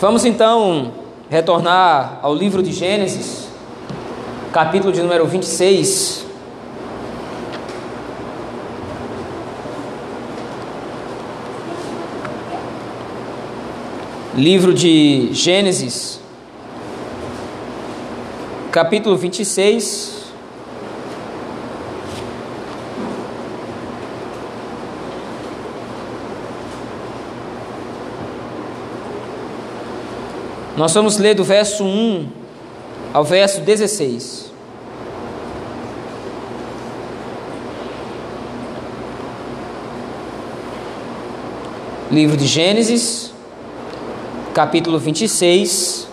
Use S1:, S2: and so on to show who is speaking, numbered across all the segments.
S1: Vamos então retornar ao livro de Gênesis, capítulo de número 26. Livro de Gênesis, capítulo 26. Nós vamos ler do verso 1 ao verso 16. Livro de Gênesis, capítulo 26,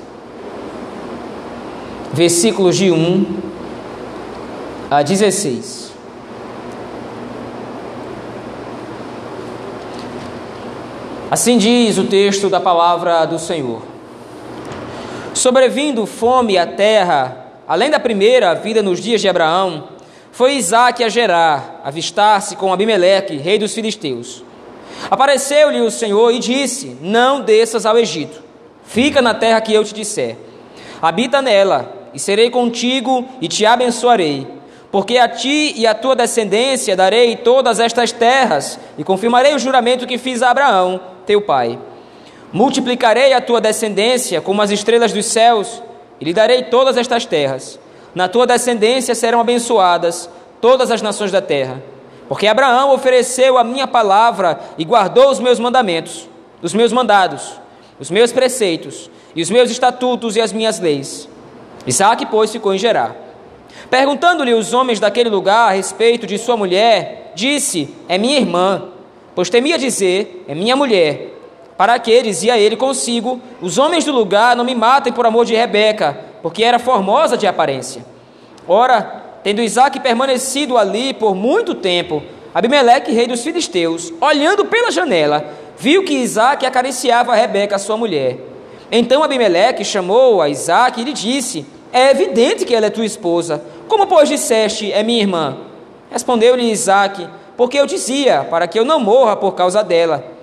S1: versículos de 1 a 16. Assim diz o texto da palavra do Senhor. Sobrevindo fome à terra, além da primeira vida nos dias de Abraão, foi Isaac a Gerar, avistar-se com Abimeleque, rei dos filisteus. Apareceu-lhe o Senhor e disse: Não desças ao Egito, fica na terra que eu te disser. Habita nela, e serei contigo e te abençoarei. Porque a ti e à tua descendência darei todas estas terras, e confirmarei o juramento que fiz a Abraão, teu pai. Multiplicarei a tua descendência como as estrelas dos céus, e lhe darei todas estas terras. Na tua descendência serão abençoadas todas as nações da terra. Porque Abraão ofereceu a minha palavra e guardou os meus mandamentos, os meus mandados, os meus preceitos, e os meus estatutos e as minhas leis. Isaac, pois, ficou em Gerar. Perguntando-lhe os homens daquele lugar a respeito de sua mulher, disse: É minha irmã. Pois temia dizer: É minha mulher para que, dizia ele consigo, os homens do lugar não me matem por amor de Rebeca, porque era formosa de aparência. Ora, tendo Isaac permanecido ali por muito tempo, Abimeleque, rei dos filisteus, olhando pela janela, viu que Isaac acariciava Rebeca, sua mulher. Então Abimeleque chamou a Isaac e lhe disse: É evidente que ela é tua esposa. Como, pois, disseste, é minha irmã? Respondeu-lhe Isaac: Porque eu dizia, para que eu não morra por causa dela.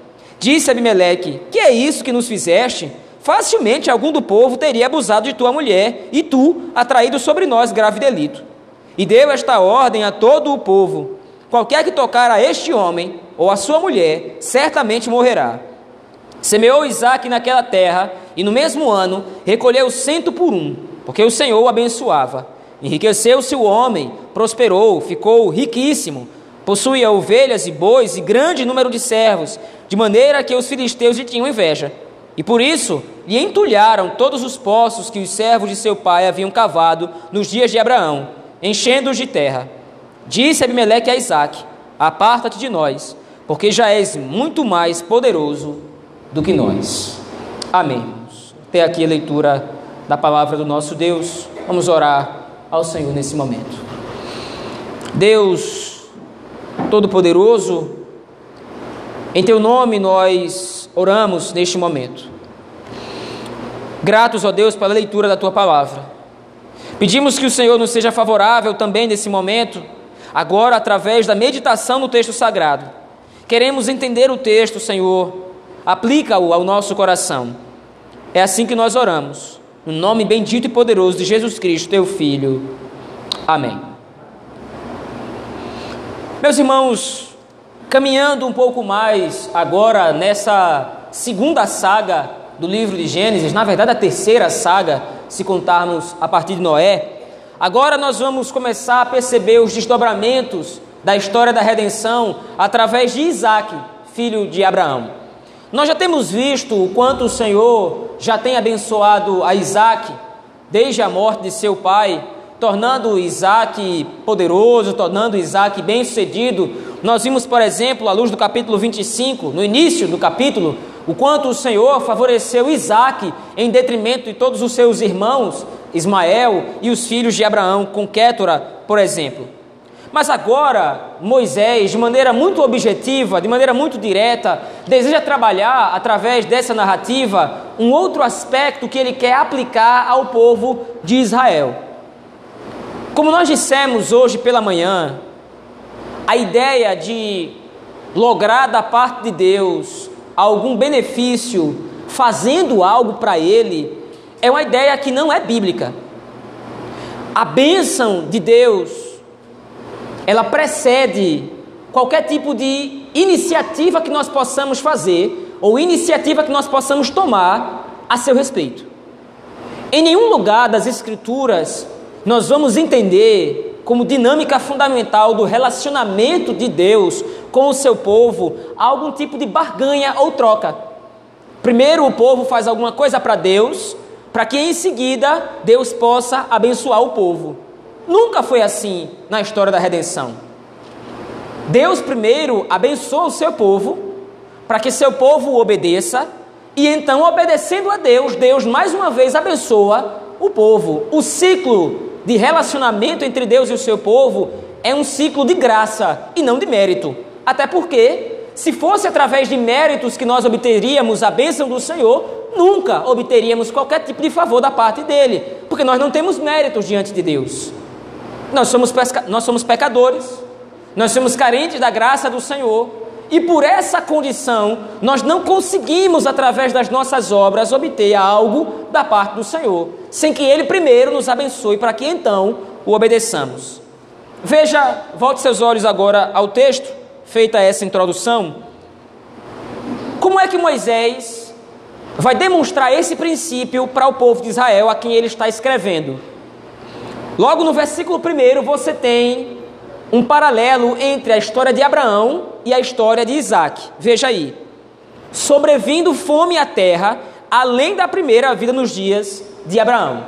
S1: Disse Abimeleque: Que é isso que nos fizeste? Facilmente algum do povo teria abusado de tua mulher, e tu, atraído sobre nós grave delito. E deu esta ordem a todo o povo: Qualquer que tocar a este homem ou a sua mulher, certamente morrerá. Semeou Isaac naquela terra, e no mesmo ano recolheu cento por um, porque o Senhor o abençoava. Enriqueceu-se o homem, prosperou, ficou riquíssimo, possuía ovelhas e bois e grande número de servos, de maneira que os filisteus lhe tinham inveja. E por isso lhe entulharam todos os poços que os servos de seu pai haviam cavado nos dias de Abraão, enchendo-os de terra. Disse Abimeleque a Isaac: Aparta-te de nós, porque já és muito mais poderoso do que nós. Amém. Até aqui a leitura da palavra do nosso Deus. Vamos orar ao Senhor nesse momento. Deus Todo-Poderoso, em teu nome nós oramos neste momento. Gratos, ó Deus, pela leitura da tua palavra. Pedimos que o Senhor nos seja favorável também nesse momento, agora através da meditação no texto sagrado. Queremos entender o texto, Senhor, aplica-o ao nosso coração. É assim que nós oramos, no nome bendito e poderoso de Jesus Cristo, teu Filho. Amém. Meus irmãos, Caminhando um pouco mais agora nessa segunda saga do livro de Gênesis, na verdade a terceira saga, se contarmos a partir de Noé, agora nós vamos começar a perceber os desdobramentos da história da redenção através de Isaac, filho de Abraão. Nós já temos visto o quanto o Senhor já tem abençoado a Isaac desde a morte de seu pai, tornando Isaac poderoso, tornando Isaac bem-sucedido nós vimos, por exemplo, à luz do capítulo 25, no início do capítulo, o quanto o Senhor favoreceu Isaac em detrimento de todos os seus irmãos, Ismael e os filhos de Abraão, com Kétora, por exemplo. Mas agora, Moisés, de maneira muito objetiva, de maneira muito direta, deseja trabalhar através dessa narrativa um outro aspecto que ele quer aplicar ao povo de Israel. Como nós dissemos hoje pela manhã, a ideia de lograr da parte de Deus algum benefício fazendo algo para ele, é uma ideia que não é bíblica. A bênção de Deus, ela precede qualquer tipo de iniciativa que nós possamos fazer ou iniciativa que nós possamos tomar a seu respeito. Em nenhum lugar das Escrituras nós vamos entender como dinâmica fundamental do relacionamento de Deus com o seu povo algum tipo de barganha ou troca. Primeiro o povo faz alguma coisa para Deus, para que em seguida Deus possa abençoar o povo. Nunca foi assim na história da redenção. Deus primeiro abençoa o seu povo, para que seu povo obedeça, e então, obedecendo a Deus, Deus mais uma vez abençoa o povo. O ciclo de relacionamento entre Deus e o seu povo é um ciclo de graça e não de mérito. Até porque, se fosse através de méritos que nós obteríamos a bênção do Senhor, nunca obteríamos qualquer tipo de favor da parte dele, porque nós não temos méritos diante de Deus. Nós somos, pesca... nós somos pecadores, nós somos carentes da graça do Senhor, e por essa condição, nós não conseguimos, através das nossas obras, obter algo da parte do Senhor, sem que Ele primeiro nos abençoe, para que então o obedeçamos. Veja, volte seus olhos agora ao texto, feita essa introdução. Como é que Moisés vai demonstrar esse princípio para o povo de Israel a quem ele está escrevendo? Logo no versículo 1 você tem um paralelo entre a história de Abraão e a história de Isaac. Veja aí. Sobrevindo fome à terra, além da primeira vida nos dias de Abraão.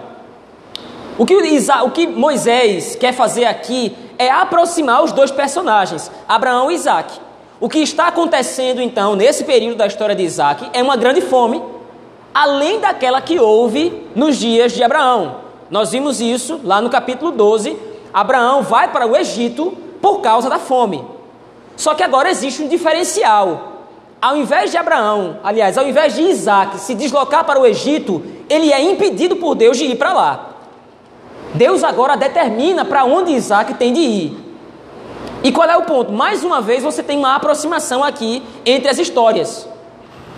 S1: O que, Isa, o que Moisés quer fazer aqui é aproximar os dois personagens, Abraão e Isaac. O que está acontecendo então nesse período da história de Isaac é uma grande fome, além daquela que houve nos dias de Abraão. Nós vimos isso lá no capítulo 12, Abraão vai para o Egito por causa da fome. Só que agora existe um diferencial. Ao invés de Abraão, aliás, ao invés de Isaac se deslocar para o Egito, ele é impedido por Deus de ir para lá. Deus agora determina para onde Isaac tem de ir. E qual é o ponto? Mais uma vez você tem uma aproximação aqui entre as histórias.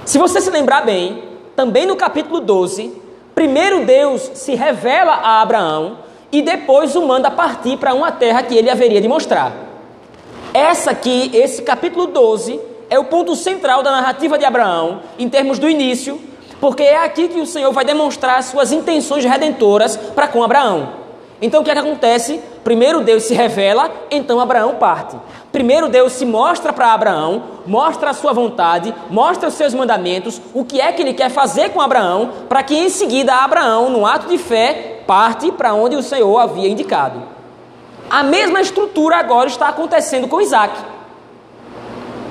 S1: Se você se lembrar bem, também no capítulo 12, primeiro Deus se revela a Abraão e depois o manda partir para uma terra que ele haveria de mostrar. Essa aqui, esse capítulo 12, é o ponto central da narrativa de Abraão, em termos do início, porque é aqui que o Senhor vai demonstrar suas intenções redentoras para com Abraão. Então o que, é que acontece? Primeiro Deus se revela, então Abraão parte. Primeiro Deus se mostra para Abraão, mostra a sua vontade, mostra os seus mandamentos, o que é que ele quer fazer com Abraão, para que em seguida Abraão, no ato de fé, parte para onde o Senhor havia indicado. A mesma estrutura agora está acontecendo com Isaac.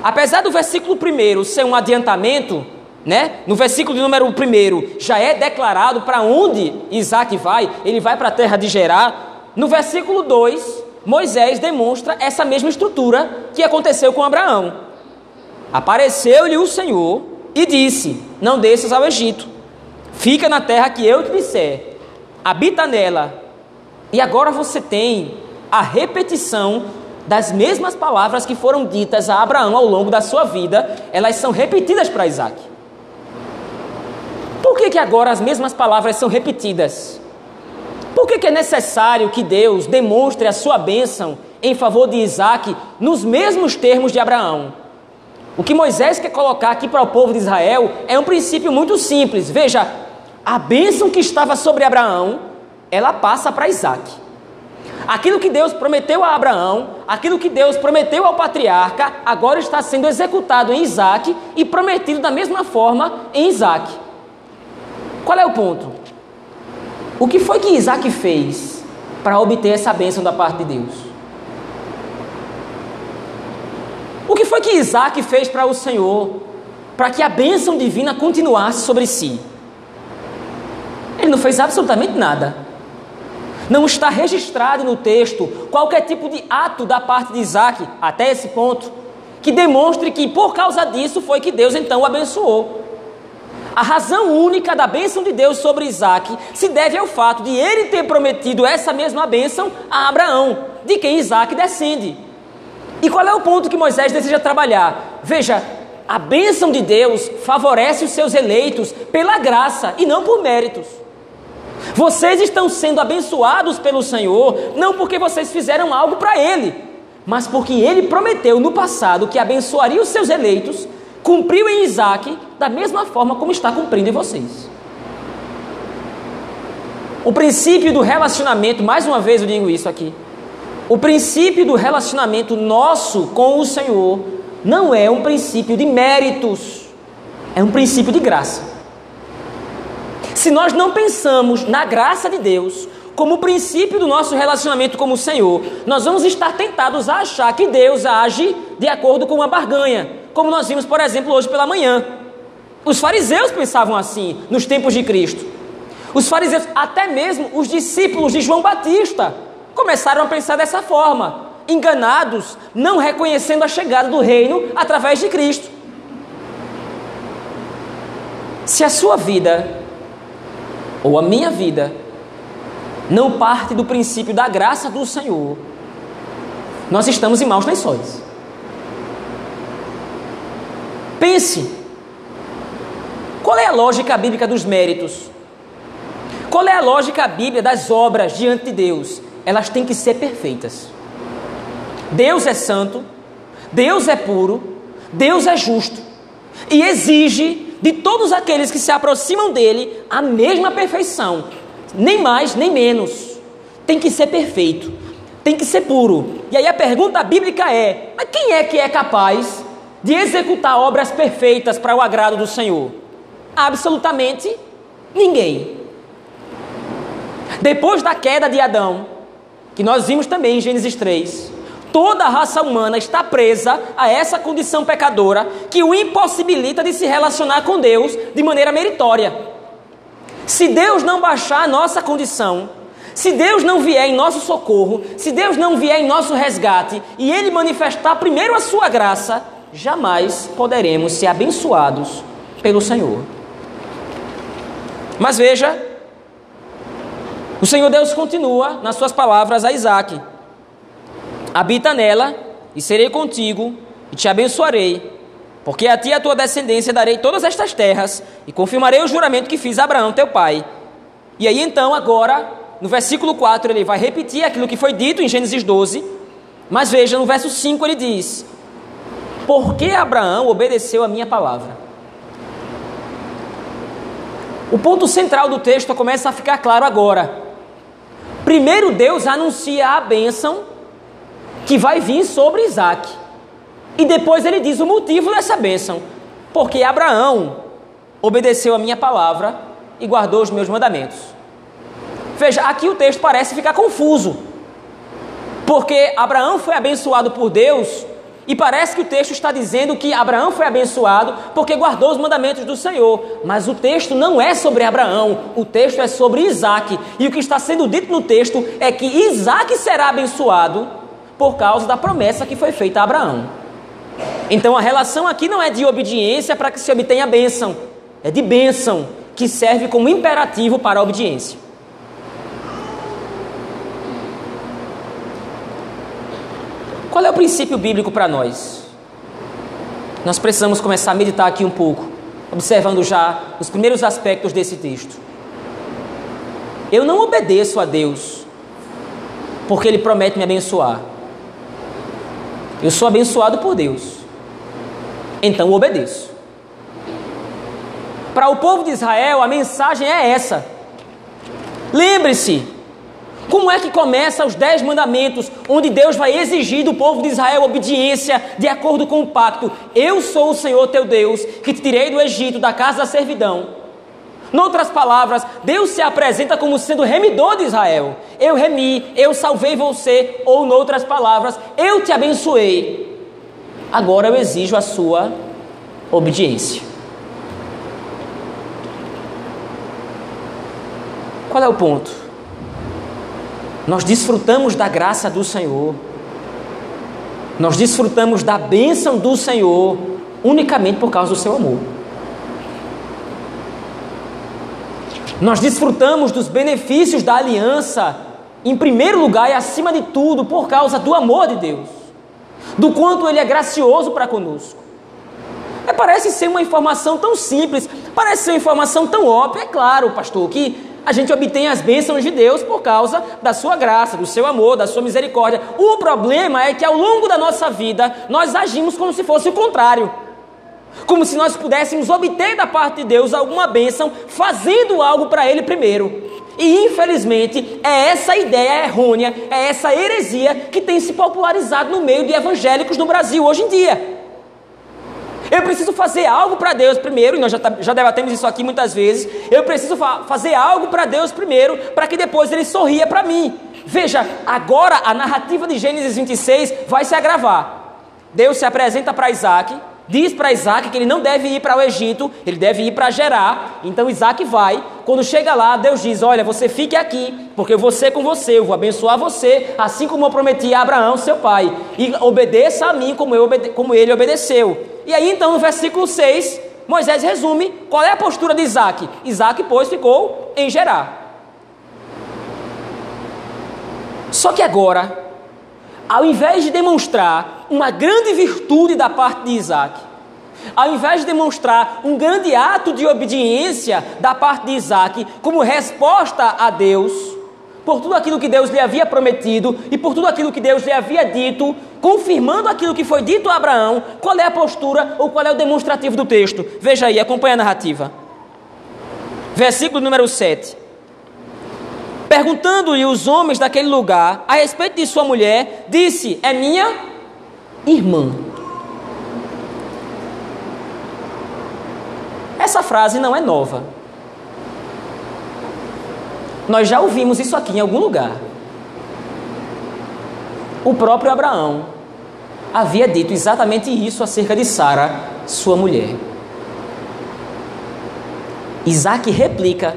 S1: Apesar do versículo 1 ser um adiantamento, né? No versículo número 1 já é declarado para onde Isaac vai, ele vai para a terra de Gerar. No versículo 2, Moisés demonstra essa mesma estrutura que aconteceu com Abraão. Apareceu-lhe o Senhor e disse: Não desças ao Egito, fica na terra que eu te disser, habita nela. E agora você tem a repetição das mesmas palavras que foram ditas a Abraão ao longo da sua vida, elas são repetidas para Isaac. Por que, que agora as mesmas palavras são repetidas? Por que, que é necessário que Deus demonstre a sua bênção em favor de Isaac nos mesmos termos de Abraão? O que Moisés quer colocar aqui para o povo de Israel é um princípio muito simples. Veja, a bênção que estava sobre Abraão, ela passa para Isaac. Aquilo que Deus prometeu a Abraão, aquilo que Deus prometeu ao patriarca, agora está sendo executado em Isaac e prometido da mesma forma em Isaac. Qual é o ponto? O que foi que Isaac fez para obter essa bênção da parte de Deus? O que foi que Isaac fez para o Senhor para que a bênção divina continuasse sobre si? Ele não fez absolutamente nada. Não está registrado no texto qualquer tipo de ato da parte de Isaac, até esse ponto, que demonstre que por causa disso foi que Deus então o abençoou. A razão única da bênção de Deus sobre Isaac se deve ao fato de ele ter prometido essa mesma bênção a Abraão, de quem Isaac descende. E qual é o ponto que Moisés deseja trabalhar? Veja, a bênção de Deus favorece os seus eleitos pela graça e não por méritos. Vocês estão sendo abençoados pelo Senhor não porque vocês fizeram algo para Ele, mas porque Ele prometeu no passado que abençoaria os seus eleitos, cumpriu em Isaac da mesma forma como está cumprindo em vocês. O princípio do relacionamento, mais uma vez eu digo isso aqui, o princípio do relacionamento nosso com o Senhor não é um princípio de méritos, é um princípio de graça. Se nós não pensamos na graça de Deus como princípio do nosso relacionamento com o Senhor, nós vamos estar tentados a achar que Deus age de acordo com uma barganha, como nós vimos, por exemplo, hoje pela manhã. Os fariseus pensavam assim nos tempos de Cristo. Os fariseus, até mesmo os discípulos de João Batista, começaram a pensar dessa forma, enganados, não reconhecendo a chegada do reino através de Cristo. Se a sua vida, ou a minha vida, não parte do princípio da graça do Senhor, nós estamos em maus lençóis. Pense, qual é a lógica bíblica dos méritos? Qual é a lógica bíblica das obras diante de Deus? elas têm que ser perfeitas. Deus é santo, Deus é puro, Deus é justo e exige de todos aqueles que se aproximam dele a mesma perfeição, nem mais nem menos. Tem que ser perfeito, tem que ser puro. E aí a pergunta bíblica é: mas quem é que é capaz de executar obras perfeitas para o agrado do Senhor? Absolutamente ninguém. Depois da queda de Adão, que nós vimos também em Gênesis 3, toda a raça humana está presa a essa condição pecadora que o impossibilita de se relacionar com Deus de maneira meritória. Se Deus não baixar a nossa condição, se Deus não vier em nosso socorro, se Deus não vier em nosso resgate e Ele manifestar primeiro a sua graça, jamais poderemos ser abençoados pelo Senhor. Mas veja o Senhor Deus continua nas suas palavras a Isaac: Habita nela, e serei contigo, e te abençoarei, porque a ti e a tua descendência darei todas estas terras, e confirmarei o juramento que fiz a Abraão, teu pai. E aí então, agora, no versículo 4, ele vai repetir aquilo que foi dito em Gênesis 12, mas veja, no verso 5 ele diz: Porque Abraão obedeceu a minha palavra? O ponto central do texto começa a ficar claro agora. Primeiro Deus anuncia a bênção que vai vir sobre Isaac. E depois ele diz o motivo dessa bênção. Porque Abraão obedeceu a minha palavra e guardou os meus mandamentos. Veja, aqui o texto parece ficar confuso. Porque Abraão foi abençoado por Deus e parece que o texto está dizendo que Abraão foi abençoado porque guardou os mandamentos do Senhor. Mas o texto não é sobre Abraão, o texto é sobre Isaac. E o que está sendo dito no texto é que Isaac será abençoado por causa da promessa que foi feita a Abraão. Então a relação aqui não é de obediência para que se obtenha a bênção, é de bênção que serve como imperativo para a obediência. Qual é o princípio bíblico para nós? Nós precisamos começar a meditar aqui um pouco, observando já os primeiros aspectos desse texto. Eu não obedeço a Deus porque Ele promete me abençoar. Eu sou abençoado por Deus, então obedeço. Para o povo de Israel, a mensagem é essa. Lembre-se, como é que começa os dez mandamentos, onde Deus vai exigir do povo de Israel obediência de acordo com o pacto? Eu sou o Senhor teu Deus, que te tirei do Egito, da casa da servidão. Noutras palavras, Deus se apresenta como sendo remidor de Israel. Eu remi, eu salvei você, ou noutras palavras, eu te abençoei. Agora eu exijo a sua obediência. Qual é o ponto? Nós desfrutamos da graça do Senhor. Nós desfrutamos da bênção do Senhor unicamente por causa do seu amor. Nós desfrutamos dos benefícios da aliança, em primeiro lugar e acima de tudo, por causa do amor de Deus, do quanto Ele é gracioso para conosco. É, parece ser uma informação tão simples, parece ser uma informação tão óbvia. É claro, pastor, que a gente obtém as bênçãos de Deus por causa da sua graça, do seu amor, da sua misericórdia. O problema é que ao longo da nossa vida nós agimos como se fosse o contrário. Como se nós pudéssemos obter da parte de Deus alguma bênção fazendo algo para Ele primeiro. E infelizmente é essa ideia errônea, é essa heresia que tem se popularizado no meio de evangélicos no Brasil hoje em dia. Eu preciso fazer algo para Deus primeiro, e nós já, tá, já debatemos isso aqui muitas vezes. Eu preciso fa fazer algo para Deus primeiro, para que depois Ele sorria para mim. Veja, agora a narrativa de Gênesis 26 vai se agravar. Deus se apresenta para Isaac, diz para Isaac que ele não deve ir para o Egito, ele deve ir para Gerar. Então Isaac vai. Quando chega lá, Deus diz: Olha, você fique aqui, porque eu vou ser com você, eu vou abençoar você, assim como eu prometi a Abraão, seu pai. E obedeça a mim como, eu como ele obedeceu. E aí, então, no versículo 6, Moisés resume qual é a postura de Isaac. Isaac, pois, ficou em Gerar. Só que agora, ao invés de demonstrar uma grande virtude da parte de Isaac, ao invés de demonstrar um grande ato de obediência da parte de Isaac como resposta a Deus, por tudo aquilo que Deus lhe havia prometido e por tudo aquilo que Deus lhe havia dito, confirmando aquilo que foi dito a Abraão, qual é a postura ou qual é o demonstrativo do texto? Veja aí, acompanha a narrativa. Versículo número 7. Perguntando-lhe os homens daquele lugar a respeito de sua mulher, disse: É minha irmã. Essa frase não é nova. Nós já ouvimos isso aqui em algum lugar. O próprio Abraão havia dito exatamente isso acerca de Sara, sua mulher. Isaac replica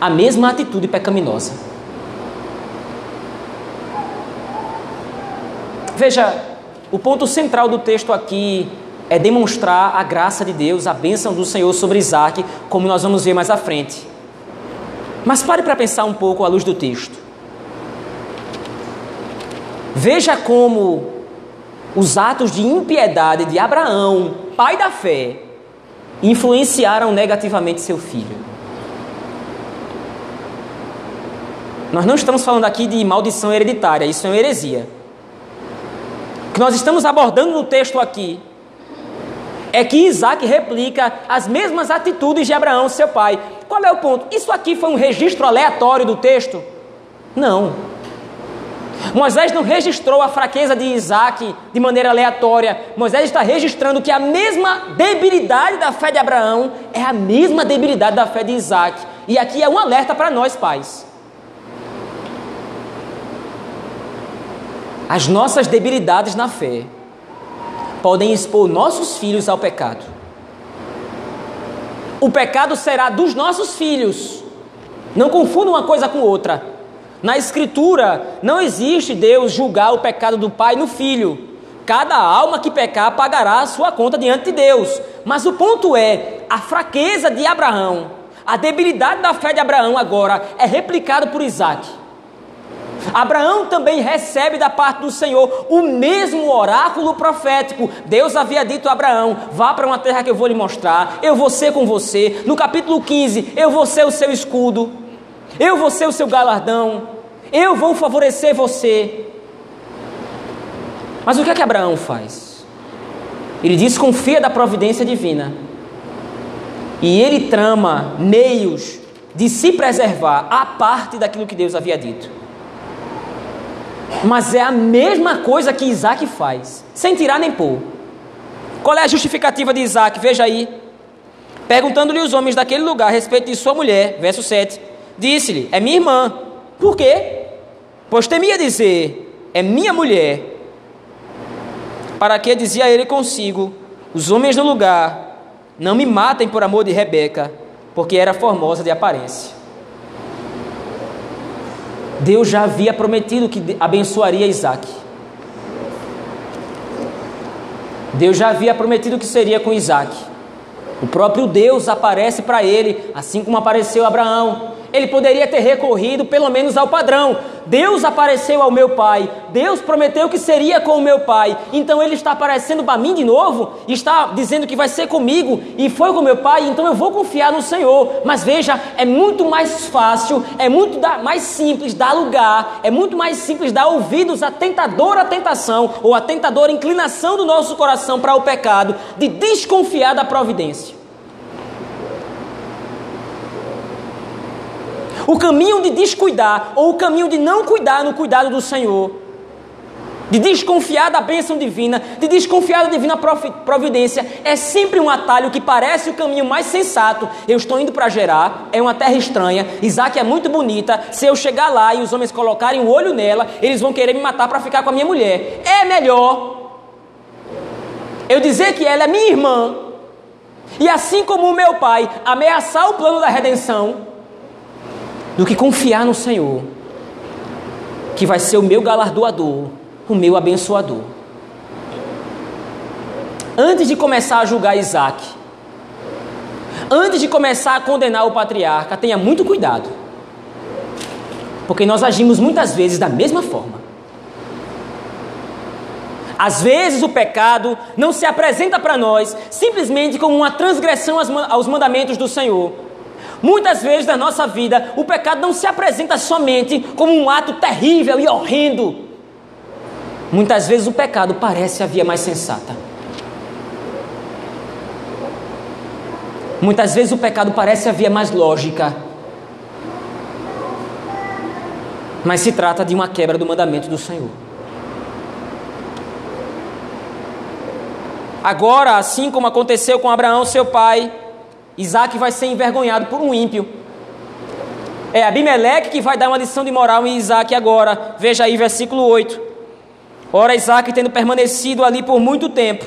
S1: a mesma atitude pecaminosa. Veja, o ponto central do texto aqui é demonstrar a graça de Deus, a bênção do Senhor sobre Isaac, como nós vamos ver mais à frente. Mas pare para pensar um pouco à luz do texto. Veja como os atos de impiedade de Abraão, pai da fé, influenciaram negativamente seu filho. Nós não estamos falando aqui de maldição hereditária, isso é uma heresia. Que nós estamos abordando no texto aqui é que Isaac replica as mesmas atitudes de Abraão, seu pai. Qual é o ponto? Isso aqui foi um registro aleatório do texto? Não. Moisés não registrou a fraqueza de Isaac de maneira aleatória. Moisés está registrando que a mesma debilidade da fé de Abraão é a mesma debilidade da fé de Isaac. E aqui é um alerta para nós, pais. As nossas debilidades na fé podem expor nossos filhos ao pecado. O pecado será dos nossos filhos. Não confunda uma coisa com outra. Na Escritura, não existe Deus julgar o pecado do pai no filho. Cada alma que pecar pagará a sua conta diante de Deus. Mas o ponto é: a fraqueza de Abraão, a debilidade da fé de Abraão agora é replicado por Isaac. Abraão também recebe da parte do Senhor o mesmo oráculo profético. Deus havia dito a Abraão: vá para uma terra que eu vou lhe mostrar, eu vou ser com você. No capítulo 15, eu vou ser o seu escudo, eu vou ser o seu galardão, eu vou favorecer você. Mas o que é que Abraão faz? Ele desconfia da providência divina. E ele trama meios de se preservar a parte daquilo que Deus havia dito. Mas é a mesma coisa que Isaac faz, sem tirar nem pôr. Qual é a justificativa de Isaac? Veja aí. Perguntando-lhe os homens daquele lugar a respeito de sua mulher, verso 7, disse-lhe: É minha irmã. Por quê? Pois temia dizer: É minha mulher. Para que dizia ele consigo: Os homens do lugar não me matem por amor de Rebeca, porque era formosa de aparência. Deus já havia prometido que abençoaria Isaac. Deus já havia prometido que seria com Isaac. O próprio Deus aparece para ele, assim como apareceu Abraão. Ele poderia ter recorrido pelo menos ao padrão. Deus apareceu ao meu pai, Deus prometeu que seria com o meu pai, então ele está aparecendo para mim de novo, está dizendo que vai ser comigo e foi com meu pai, então eu vou confiar no Senhor. Mas veja, é muito mais fácil, é muito mais simples dar lugar, é muito mais simples dar ouvidos à tentadora tentação ou à tentadora inclinação do nosso coração para o pecado, de desconfiar da providência. O caminho de descuidar ou o caminho de não cuidar no cuidado do Senhor, de desconfiar da bênção divina, de desconfiar da divina providência, é sempre um atalho que parece o caminho mais sensato. Eu estou indo para Gerar, é uma terra estranha, Isaac é muito bonita. Se eu chegar lá e os homens colocarem o olho nela, eles vão querer me matar para ficar com a minha mulher. É melhor eu dizer que ela é minha irmã, e assim como o meu pai ameaçar o plano da redenção, do que confiar no Senhor, que vai ser o meu galardoador, o meu abençoador. Antes de começar a julgar Isaac, antes de começar a condenar o patriarca, tenha muito cuidado, porque nós agimos muitas vezes da mesma forma. Às vezes o pecado não se apresenta para nós simplesmente como uma transgressão aos mandamentos do Senhor, Muitas vezes na nossa vida, o pecado não se apresenta somente como um ato terrível e horrendo. Muitas vezes o pecado parece a via mais sensata. Muitas vezes o pecado parece a via mais lógica. Mas se trata de uma quebra do mandamento do Senhor. Agora, assim como aconteceu com Abraão, seu pai, Isaac vai ser envergonhado por um ímpio. É Abimeleque que vai dar uma lição de moral em Isaac agora. Veja aí, versículo 8. Ora, Isaac, tendo permanecido ali por muito tempo,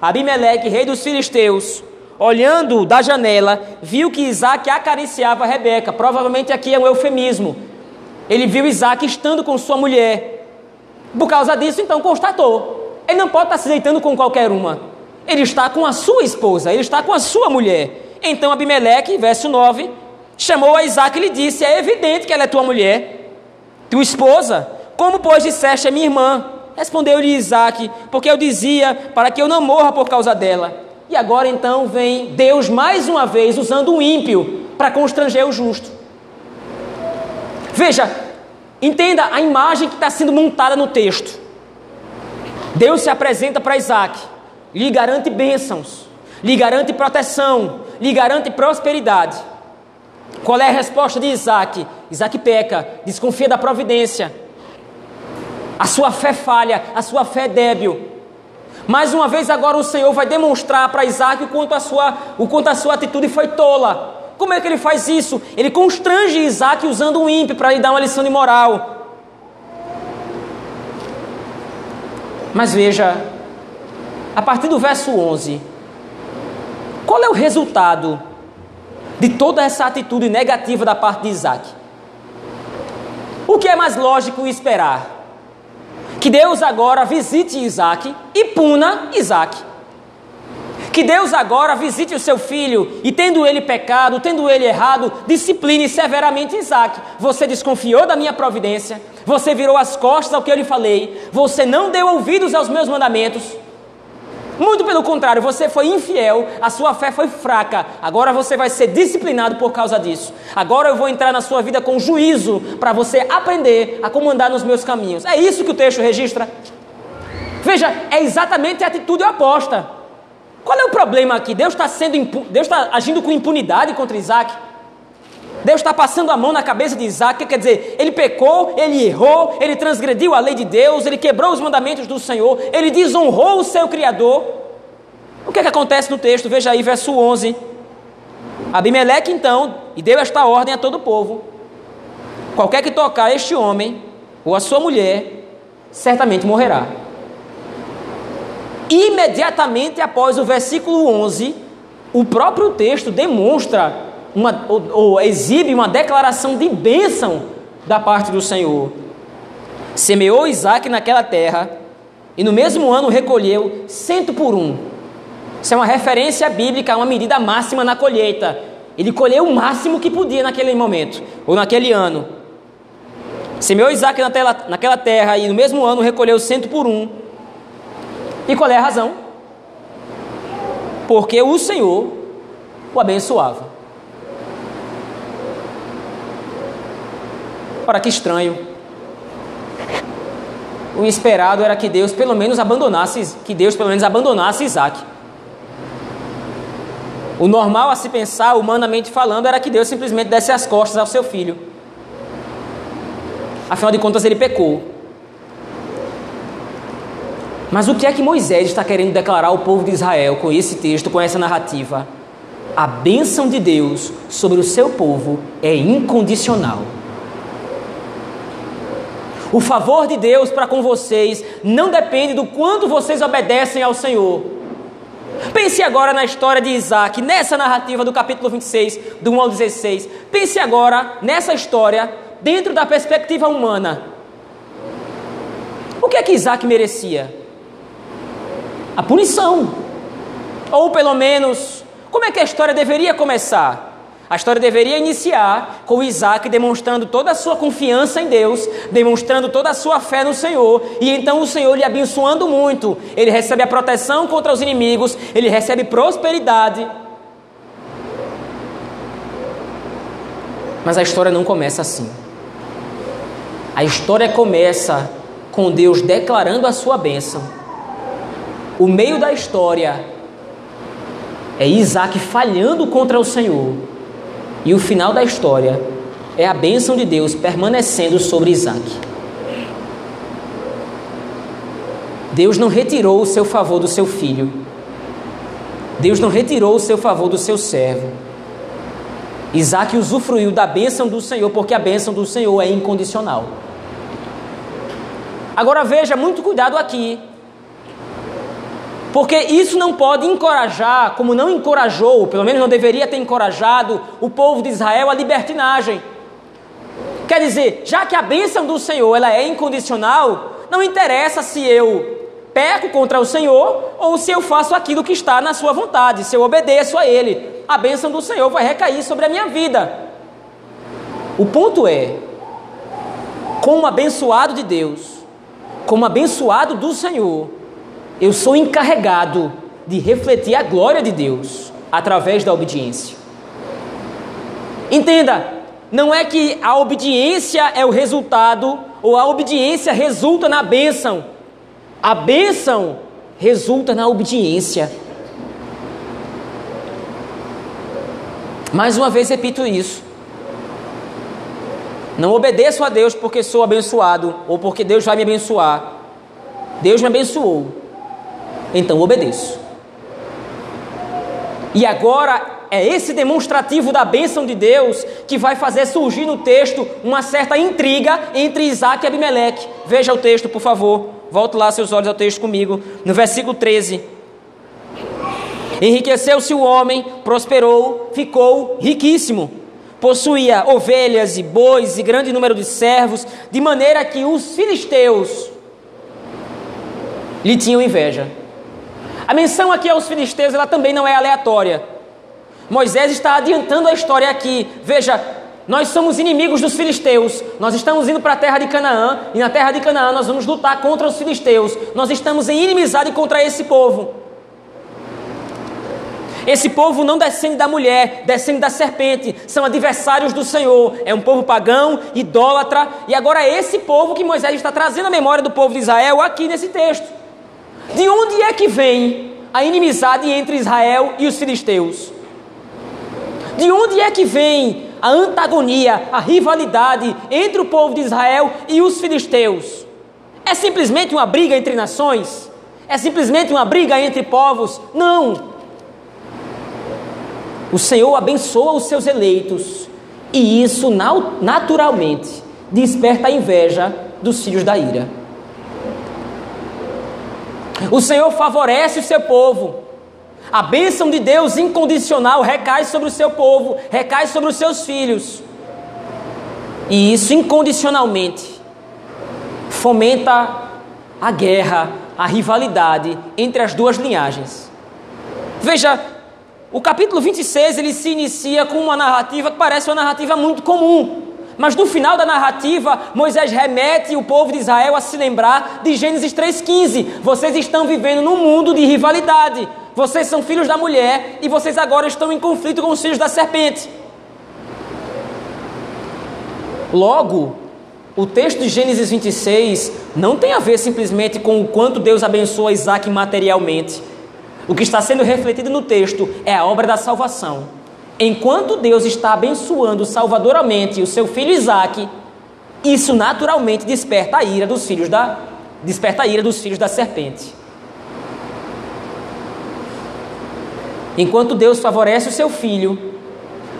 S1: Abimeleque, rei dos filisteus, olhando da janela, viu que Isaac acariciava Rebeca. Provavelmente aqui é um eufemismo. Ele viu Isaac estando com sua mulher. Por causa disso, então, constatou. Ele não pode estar se deitando com qualquer uma. Ele está com a sua esposa, ele está com a sua mulher. Então Abimeleque, verso 9, chamou a Isaac e lhe disse: É evidente que ela é tua mulher, tua esposa. Como, pois, disseste, é minha irmã? Respondeu-lhe Isaac: Porque eu dizia para que eu não morra por causa dela. E agora então vem Deus mais uma vez usando o ímpio para constranger o justo. Veja, entenda a imagem que está sendo montada no texto. Deus se apresenta para Isaac, lhe garante bênçãos, lhe garante proteção, lhe garante prosperidade. Qual é a resposta de Isaac? Isaac peca, desconfia da providência. A sua fé falha, a sua fé é débil. Mais uma vez agora o Senhor vai demonstrar para Isaac o quanto, a sua, o quanto a sua atitude foi tola. Como é que ele faz isso? Ele constrange Isaac usando um ímpio para lhe dar uma lição de moral. Mas veja, a partir do verso 11, qual é o resultado de toda essa atitude negativa da parte de Isaac? O que é mais lógico esperar? Que Deus agora visite Isaac e puna Isaac. Que Deus agora visite o seu filho e, tendo ele pecado, tendo ele errado, discipline severamente Isaac. Você desconfiou da minha providência, você virou as costas ao que eu lhe falei, você não deu ouvidos aos meus mandamentos. Muito pelo contrário, você foi infiel, a sua fé foi fraca. Agora você vai ser disciplinado por causa disso. Agora eu vou entrar na sua vida com juízo para você aprender a comandar nos meus caminhos. É isso que o texto registra. Veja, é exatamente a atitude oposta. Qual é o problema aqui? Deus está sendo Deus está agindo com impunidade contra Isaac. Deus está passando a mão na cabeça de Isaac, quer dizer, ele pecou, ele errou, ele transgrediu a lei de Deus, ele quebrou os mandamentos do Senhor, ele desonrou o seu Criador. O que é que acontece no texto? Veja aí, verso 11. Abimeleque então, e deu esta ordem a todo o povo: qualquer que tocar este homem ou a sua mulher, certamente morrerá. Imediatamente após o versículo 11, o próprio texto demonstra uma, ou, ou exibe uma declaração de bênção da parte do Senhor. Semeou Isaac naquela terra e no mesmo ano recolheu cento por um. Isso é uma referência bíblica uma medida máxima na colheita. Ele colheu o máximo que podia naquele momento, ou naquele ano. Semeou Isaac naquela terra e no mesmo ano recolheu cento por um. E qual é a razão? Porque o Senhor o abençoava. Ora, que estranho. O esperado era que Deus pelo menos abandonasse, que Deus pelo menos abandonasse Isaac. O normal a se pensar, humanamente falando, era que Deus simplesmente desse as costas ao seu filho. Afinal de contas, ele pecou. Mas o que é que Moisés está querendo declarar ao povo de Israel com esse texto, com essa narrativa? A bênção de Deus sobre o seu povo é incondicional. O favor de Deus para com vocês não depende do quanto vocês obedecem ao Senhor Pense agora na história de Isaac, nessa narrativa do capítulo 26, do 1 ao 16. Pense agora nessa história dentro da perspectiva humana. O que é que Isaac merecia? A punição. Ou pelo menos, como é que a história deveria começar? A história deveria iniciar com Isaac demonstrando toda a sua confiança em Deus, demonstrando toda a sua fé no Senhor, e então o Senhor lhe abençoando muito. Ele recebe a proteção contra os inimigos, ele recebe prosperidade. Mas a história não começa assim. A história começa com Deus declarando a sua bênção. O meio da história é Isaac falhando contra o Senhor e o final da história é a bênção de Deus permanecendo sobre Isaac. Deus não retirou o seu favor do seu filho. Deus não retirou o seu favor do seu servo. Isaac usufruiu da bênção do Senhor, porque a bênção do Senhor é incondicional. Agora veja, muito cuidado aqui. Porque isso não pode encorajar, como não encorajou, pelo menos não deveria ter encorajado, o povo de Israel à libertinagem. Quer dizer, já que a bênção do Senhor ela é incondicional, não interessa se eu peco contra o Senhor ou se eu faço aquilo que está na sua vontade, se eu obedeço a Ele. A bênção do Senhor vai recair sobre a minha vida. O ponto é, como abençoado de Deus, como abençoado do Senhor, eu sou encarregado de refletir a glória de Deus através da obediência. Entenda, não é que a obediência é o resultado ou a obediência resulta na bênção. A bênção resulta na obediência. Mais uma vez repito isso. Não obedeço a Deus porque sou abençoado ou porque Deus vai me abençoar. Deus me abençoou então obedeço. E agora é esse demonstrativo da bênção de Deus que vai fazer surgir no texto uma certa intriga entre Isaac e Abimeleque. Veja o texto, por favor. Volte lá seus olhos ao texto comigo. No versículo 13. Enriqueceu-se o homem, prosperou, ficou riquíssimo. Possuía ovelhas e bois e grande número de servos, de maneira que os filisteus lhe tinham inveja. A menção aqui aos filisteus ela também não é aleatória. Moisés está adiantando a história aqui. Veja, nós somos inimigos dos filisteus. Nós estamos indo para a terra de Canaã e na terra de Canaã nós vamos lutar contra os filisteus. Nós estamos em inimizade contra esse povo. Esse povo não descende da mulher, descende da serpente, são adversários do Senhor. É um povo pagão, idólatra, e agora é esse povo que Moisés está trazendo a memória do povo de Israel aqui nesse texto. De onde é que vem a inimizade entre Israel e os filisteus? De onde é que vem a antagonia, a rivalidade entre o povo de Israel e os filisteus? É simplesmente uma briga entre nações? É simplesmente uma briga entre povos? Não! O Senhor abençoa os seus eleitos e isso naturalmente desperta a inveja dos filhos da ira. O Senhor favorece o seu povo. A bênção de Deus incondicional recai sobre o seu povo, recai sobre os seus filhos. E isso incondicionalmente fomenta a guerra, a rivalidade entre as duas linhagens. Veja, o capítulo 26 ele se inicia com uma narrativa que parece uma narrativa muito comum. Mas no final da narrativa, Moisés remete o povo de Israel a se lembrar de Gênesis 3,15. Vocês estão vivendo num mundo de rivalidade. Vocês são filhos da mulher e vocês agora estão em conflito com os filhos da serpente. Logo, o texto de Gênesis 26 não tem a ver simplesmente com o quanto Deus abençoa Isaac materialmente. O que está sendo refletido no texto é a obra da salvação. Enquanto Deus está abençoando salvadoramente o seu filho Isaac, isso naturalmente desperta a ira dos filhos da desperta a ira dos filhos da serpente. Enquanto Deus favorece o seu filho,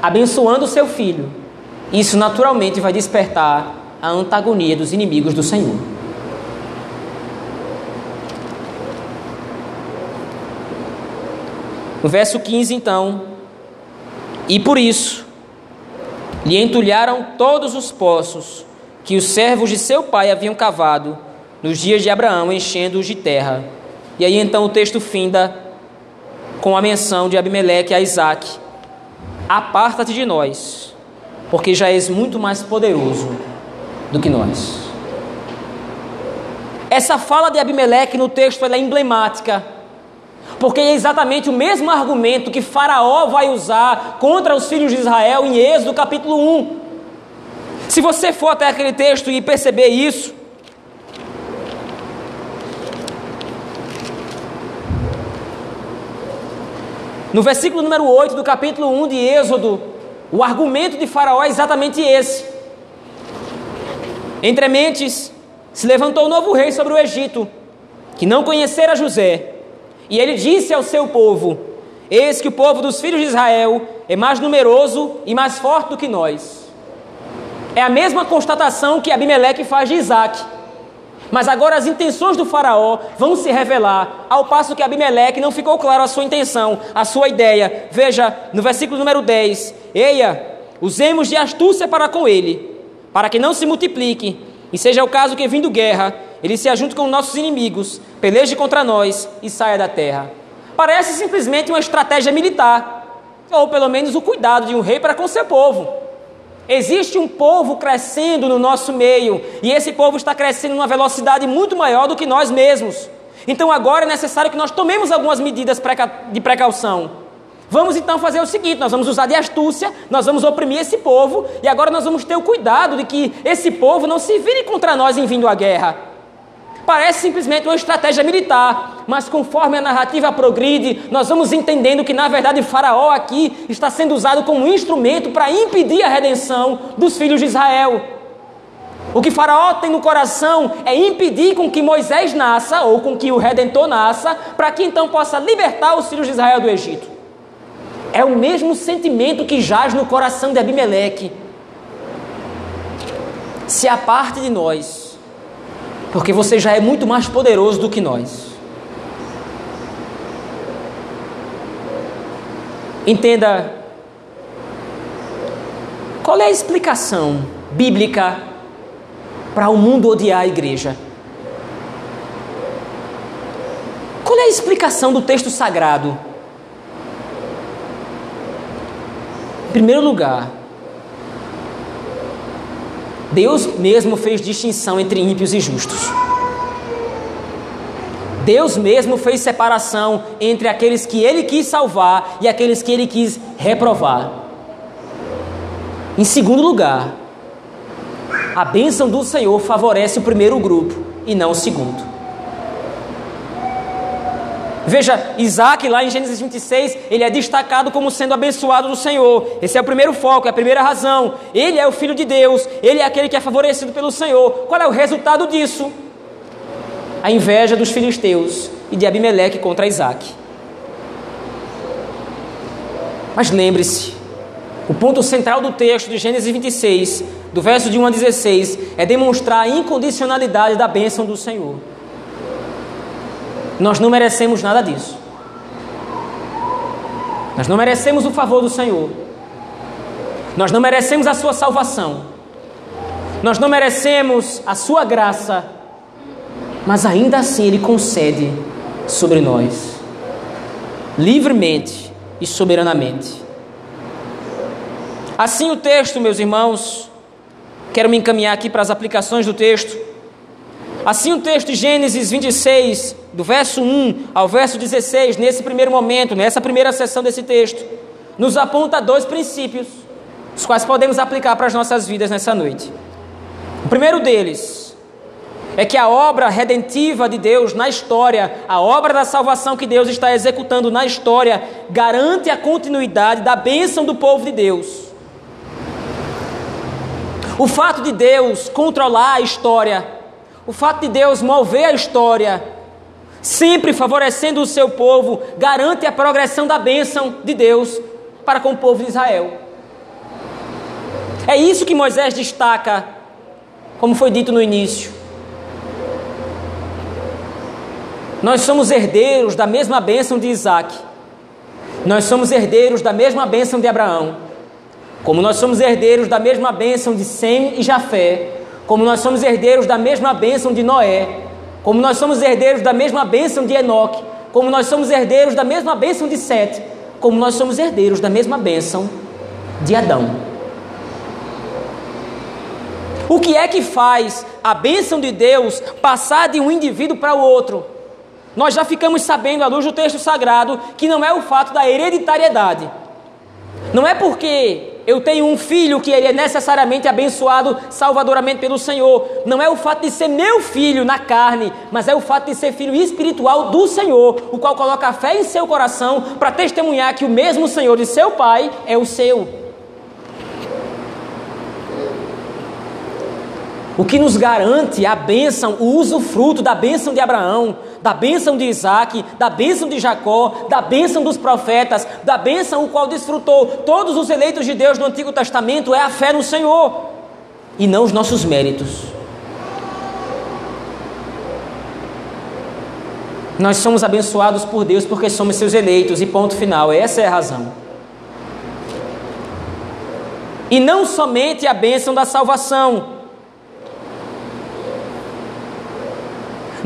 S1: abençoando o seu filho, isso naturalmente vai despertar a antagonia dos inimigos do Senhor. No verso 15, então, e por isso lhe entulharam todos os poços que os servos de seu pai haviam cavado nos dias de Abraão, enchendo-os de terra. E aí então o texto finda com a menção de Abimeleque a Isaac: Aparta-te de nós, porque já és muito mais poderoso do que nós. Essa fala de Abimeleque no texto é emblemática porque é exatamente o mesmo argumento que Faraó vai usar contra os filhos de Israel em Êxodo capítulo 1. Se você for até aquele texto e perceber isso, no versículo número 8 do capítulo 1 de Êxodo, o argumento de Faraó é exatamente esse. Entre mentes, se levantou um novo rei sobre o Egito, que não conhecera José, e ele disse ao seu povo: Eis que o povo dos filhos de Israel é mais numeroso e mais forte do que nós. É a mesma constatação que Abimeleque faz de Isaac. Mas agora as intenções do faraó vão se revelar, ao passo que Abimeleque não ficou claro a sua intenção, a sua ideia. Veja no versículo número 10: Eia, usemos de astúcia para com ele, para que não se multiplique, e seja o caso que vindo guerra, ele se ajunte com nossos inimigos, peleje contra nós e saia da terra. Parece simplesmente uma estratégia militar, ou pelo menos o cuidado de um rei para com seu povo. Existe um povo crescendo no nosso meio, e esse povo está crescendo numa velocidade muito maior do que nós mesmos. Então agora é necessário que nós tomemos algumas medidas de precaução. Vamos então fazer o seguinte: nós vamos usar de astúcia, nós vamos oprimir esse povo, e agora nós vamos ter o cuidado de que esse povo não se vire contra nós em vindo à guerra. Parece simplesmente uma estratégia militar, mas conforme a narrativa progride, nós vamos entendendo que na verdade Faraó aqui está sendo usado como instrumento para impedir a redenção dos filhos de Israel. O que Faraó tem no coração é impedir com que Moisés nasça, ou com que o Redentor nasça, para que então possa libertar os filhos de Israel do Egito. É o mesmo sentimento que jaz no coração de Abimeleque. Se a parte de nós porque você já é muito mais poderoso do que nós. Entenda qual é a explicação bíblica para o mundo odiar a igreja. Qual é a explicação do texto sagrado? Em primeiro lugar, Deus mesmo fez distinção entre ímpios e justos. Deus mesmo fez separação entre aqueles que ele quis salvar e aqueles que ele quis reprovar. Em segundo lugar, a bênção do Senhor favorece o primeiro grupo e não o segundo. Veja, Isaac, lá em Gênesis 26, ele é destacado como sendo abençoado do Senhor. Esse é o primeiro foco, é a primeira razão. Ele é o filho de Deus, ele é aquele que é favorecido pelo Senhor. Qual é o resultado disso? A inveja dos filisteus e de Abimeleque contra Isaac. Mas lembre-se, o ponto central do texto de Gênesis 26, do verso de 1 a 16, é demonstrar a incondicionalidade da bênção do Senhor. Nós não merecemos nada disso. Nós não merecemos o favor do Senhor. Nós não merecemos a sua salvação. Nós não merecemos a sua graça. Mas ainda assim Ele concede sobre nós, livremente, e soberanamente. Assim, o texto, meus irmãos, quero me encaminhar aqui para as aplicações do texto. Assim, o texto de Gênesis 26, do verso 1 ao verso 16, nesse primeiro momento, nessa primeira sessão desse texto, nos aponta dois princípios, os quais podemos aplicar para as nossas vidas nessa noite. O primeiro deles é que a obra redentiva de Deus na história, a obra da salvação que Deus está executando na história, garante a continuidade da bênção do povo de Deus. O fato de Deus controlar a história, o fato de Deus mover a história, sempre favorecendo o seu povo, garante a progressão da bênção de Deus para com o povo de Israel. É isso que Moisés destaca, como foi dito no início. Nós somos herdeiros da mesma bênção de Isaac, nós somos herdeiros da mesma bênção de Abraão. Como nós somos herdeiros da mesma bênção de Sem e Jafé, como nós somos herdeiros da mesma bênção de Noé, como nós somos herdeiros da mesma bênção de Enoque, como nós somos herdeiros da mesma bênção de Sete, como nós somos herdeiros da mesma bênção de Adão. O que é que faz a bênção de Deus passar de um indivíduo para o outro? Nós já ficamos sabendo, à luz do texto sagrado, que não é o fato da hereditariedade. Não é porque eu tenho um filho que ele é necessariamente abençoado salvadoramente pelo Senhor. Não é o fato de ser meu filho na carne, mas é o fato de ser filho espiritual do Senhor, o qual coloca a fé em seu coração para testemunhar que o mesmo Senhor de seu pai é o seu. O que nos garante a bênção, o usufruto da bênção de Abraão, da bênção de Isaac, da bênção de Jacó, da bênção dos profetas, da bênção o qual desfrutou todos os eleitos de Deus no Antigo Testamento é a fé no Senhor e não os nossos méritos. Nós somos abençoados por Deus porque somos seus eleitos, e ponto final, essa é a razão. E não somente a bênção da salvação,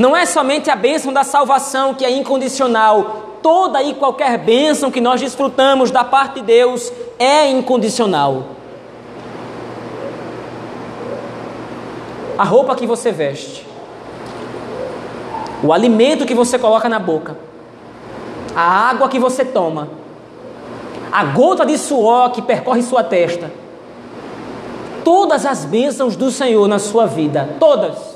S1: Não é somente a bênção da salvação que é incondicional, toda e qualquer bênção que nós desfrutamos da parte de Deus é incondicional. A roupa que você veste, o alimento que você coloca na boca, a água que você toma, a gota de suor que percorre sua testa, todas as bênçãos do Senhor na sua vida, todas,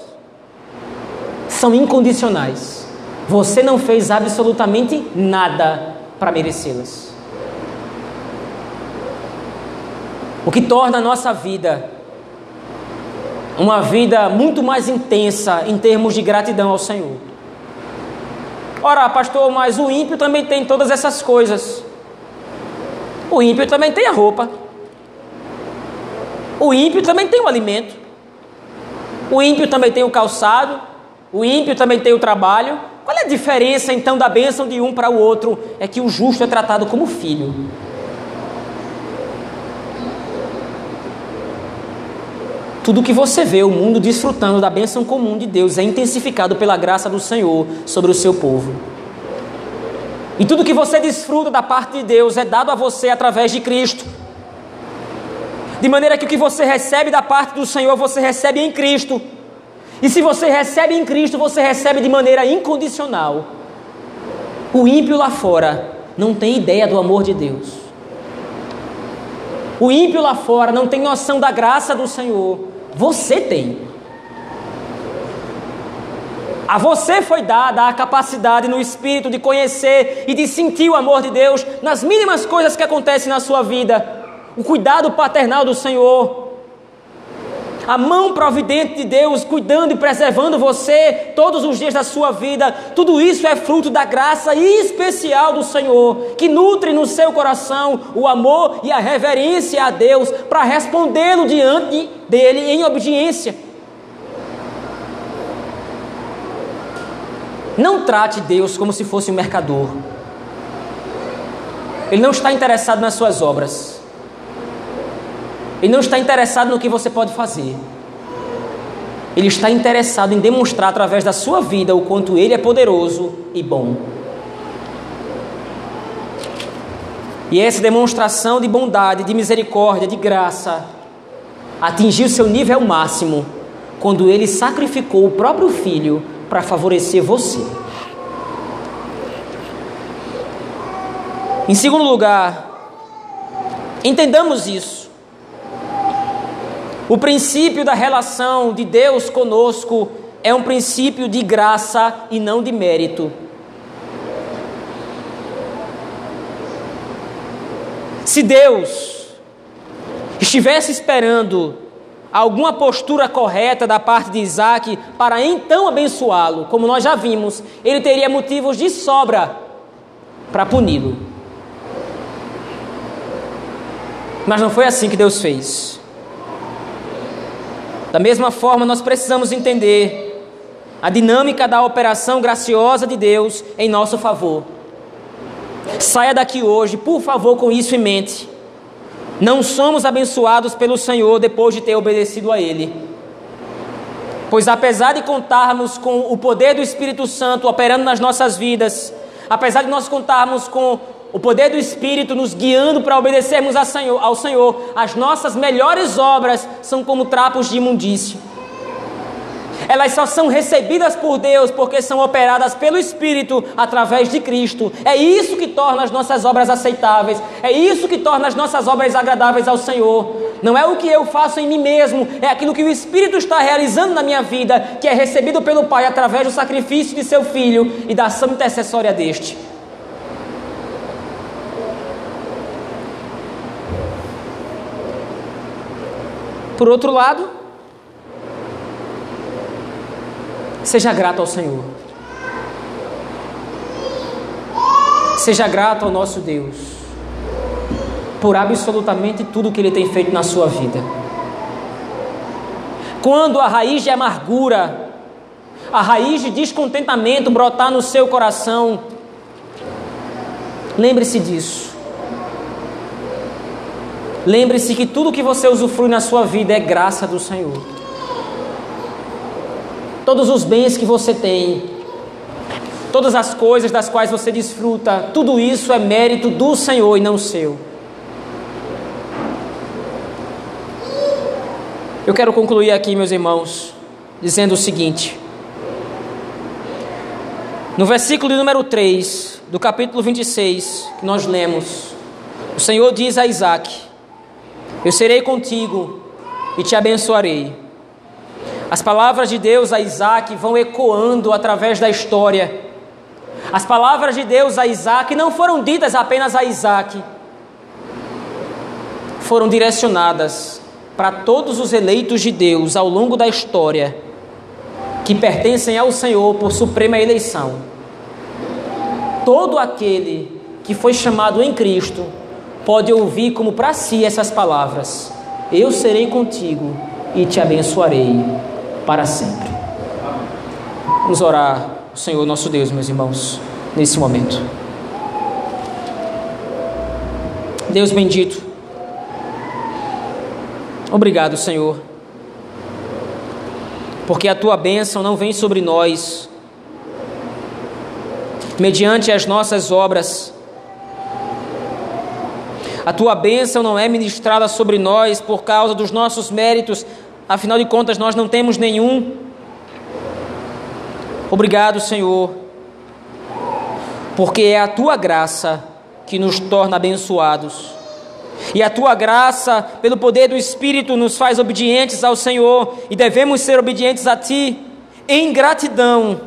S1: são incondicionais. Você não fez absolutamente nada para merecê-las. O que torna a nossa vida uma vida muito mais intensa em termos de gratidão ao Senhor. Ora, pastor, mas o ímpio também tem todas essas coisas. O ímpio também tem a roupa. O ímpio também tem o alimento. O ímpio também tem o calçado. O ímpio também tem o trabalho. Qual é a diferença então da bênção de um para o outro? É que o justo é tratado como filho. Tudo que você vê o mundo desfrutando da bênção comum de Deus é intensificado pela graça do Senhor sobre o seu povo. E tudo que você desfruta da parte de Deus é dado a você através de Cristo. De maneira que o que você recebe da parte do Senhor, você recebe em Cristo. E se você recebe em Cristo, você recebe de maneira incondicional. O ímpio lá fora não tem ideia do amor de Deus. O ímpio lá fora não tem noção da graça do Senhor. Você tem. A você foi dada a capacidade no espírito de conhecer e de sentir o amor de Deus nas mínimas coisas que acontecem na sua vida. O cuidado paternal do Senhor, a mão providente de Deus cuidando e preservando você todos os dias da sua vida, tudo isso é fruto da graça especial do Senhor, que nutre no seu coração o amor e a reverência a Deus para respondê-lo diante dele em obediência. Não trate Deus como se fosse um mercador. Ele não está interessado nas suas obras. Ele não está interessado no que você pode fazer. Ele está interessado em demonstrar através da sua vida o quanto ele é poderoso e bom. E essa demonstração de bondade, de misericórdia, de graça, atingiu seu nível máximo quando ele sacrificou o próprio filho para favorecer você. Em segundo lugar, entendamos isso. O princípio da relação de Deus conosco é um princípio de graça e não de mérito. Se Deus estivesse esperando alguma postura correta da parte de Isaac para então abençoá-lo, como nós já vimos, ele teria motivos de sobra para puni-lo. Mas não foi assim que Deus fez. Da mesma forma, nós precisamos entender a dinâmica da operação graciosa de Deus em nosso favor. Saia daqui hoje, por favor, com isso em mente. Não somos abençoados pelo Senhor depois de ter obedecido a Ele. Pois apesar de contarmos com o poder do Espírito Santo operando nas nossas vidas, apesar de nós contarmos com o poder do Espírito nos guiando para obedecermos ao Senhor, as nossas melhores obras são como trapos de imundícia elas só são recebidas por Deus porque são operadas pelo Espírito através de Cristo. É isso que torna as nossas obras aceitáveis, é isso que torna as nossas obras agradáveis ao Senhor. Não é o que eu faço em mim mesmo, é aquilo que o Espírito está realizando na minha vida, que é recebido pelo Pai através do sacrifício de seu Filho e da ação intercessória deste. Por outro lado, Seja grato ao Senhor. Seja grato ao nosso Deus por absolutamente tudo que Ele tem feito na sua vida. Quando a raiz de amargura, a raiz de descontentamento brotar no seu coração, lembre-se disso. Lembre-se que tudo que você usufrui na sua vida é graça do Senhor todos os bens que você tem, todas as coisas das quais você desfruta, tudo isso é mérito do Senhor e não seu. Eu quero concluir aqui, meus irmãos, dizendo o seguinte. No versículo número 3 do capítulo 26, que nós lemos, o Senhor diz a Isaac: Eu serei contigo e te abençoarei as palavras de Deus a Isaac vão ecoando através da história. As palavras de Deus a Isaac não foram ditas apenas a Isaac, foram direcionadas para todos os eleitos de Deus ao longo da história, que pertencem ao Senhor por suprema eleição. Todo aquele que foi chamado em Cristo pode ouvir como para si essas palavras: Eu serei contigo e te abençoarei para sempre. Vamos orar o Senhor nosso Deus, meus irmãos, nesse momento. Deus bendito, obrigado, Senhor, porque a tua bênção não vem sobre nós mediante as nossas obras. A tua bênção não é ministrada sobre nós por causa dos nossos méritos, afinal de contas nós não temos nenhum. Obrigado, Senhor, porque é a tua graça que nos torna abençoados. E a tua graça, pelo poder do Espírito, nos faz obedientes ao Senhor e devemos ser obedientes a ti em gratidão,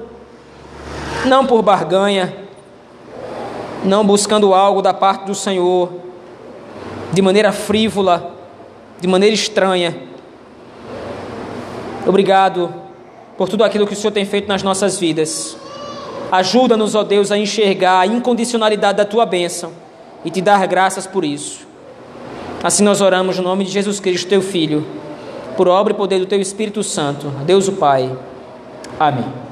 S1: não por barganha, não buscando algo da parte do Senhor de maneira frívola, de maneira estranha Obrigado por tudo aquilo que o Senhor tem feito nas nossas vidas. Ajuda-nos, ó Deus, a enxergar a incondicionalidade da tua bênção e te dar graças por isso. Assim nós oramos no nome de Jesus Cristo, teu Filho, por obra e poder do teu Espírito Santo. Deus o Pai. Amém.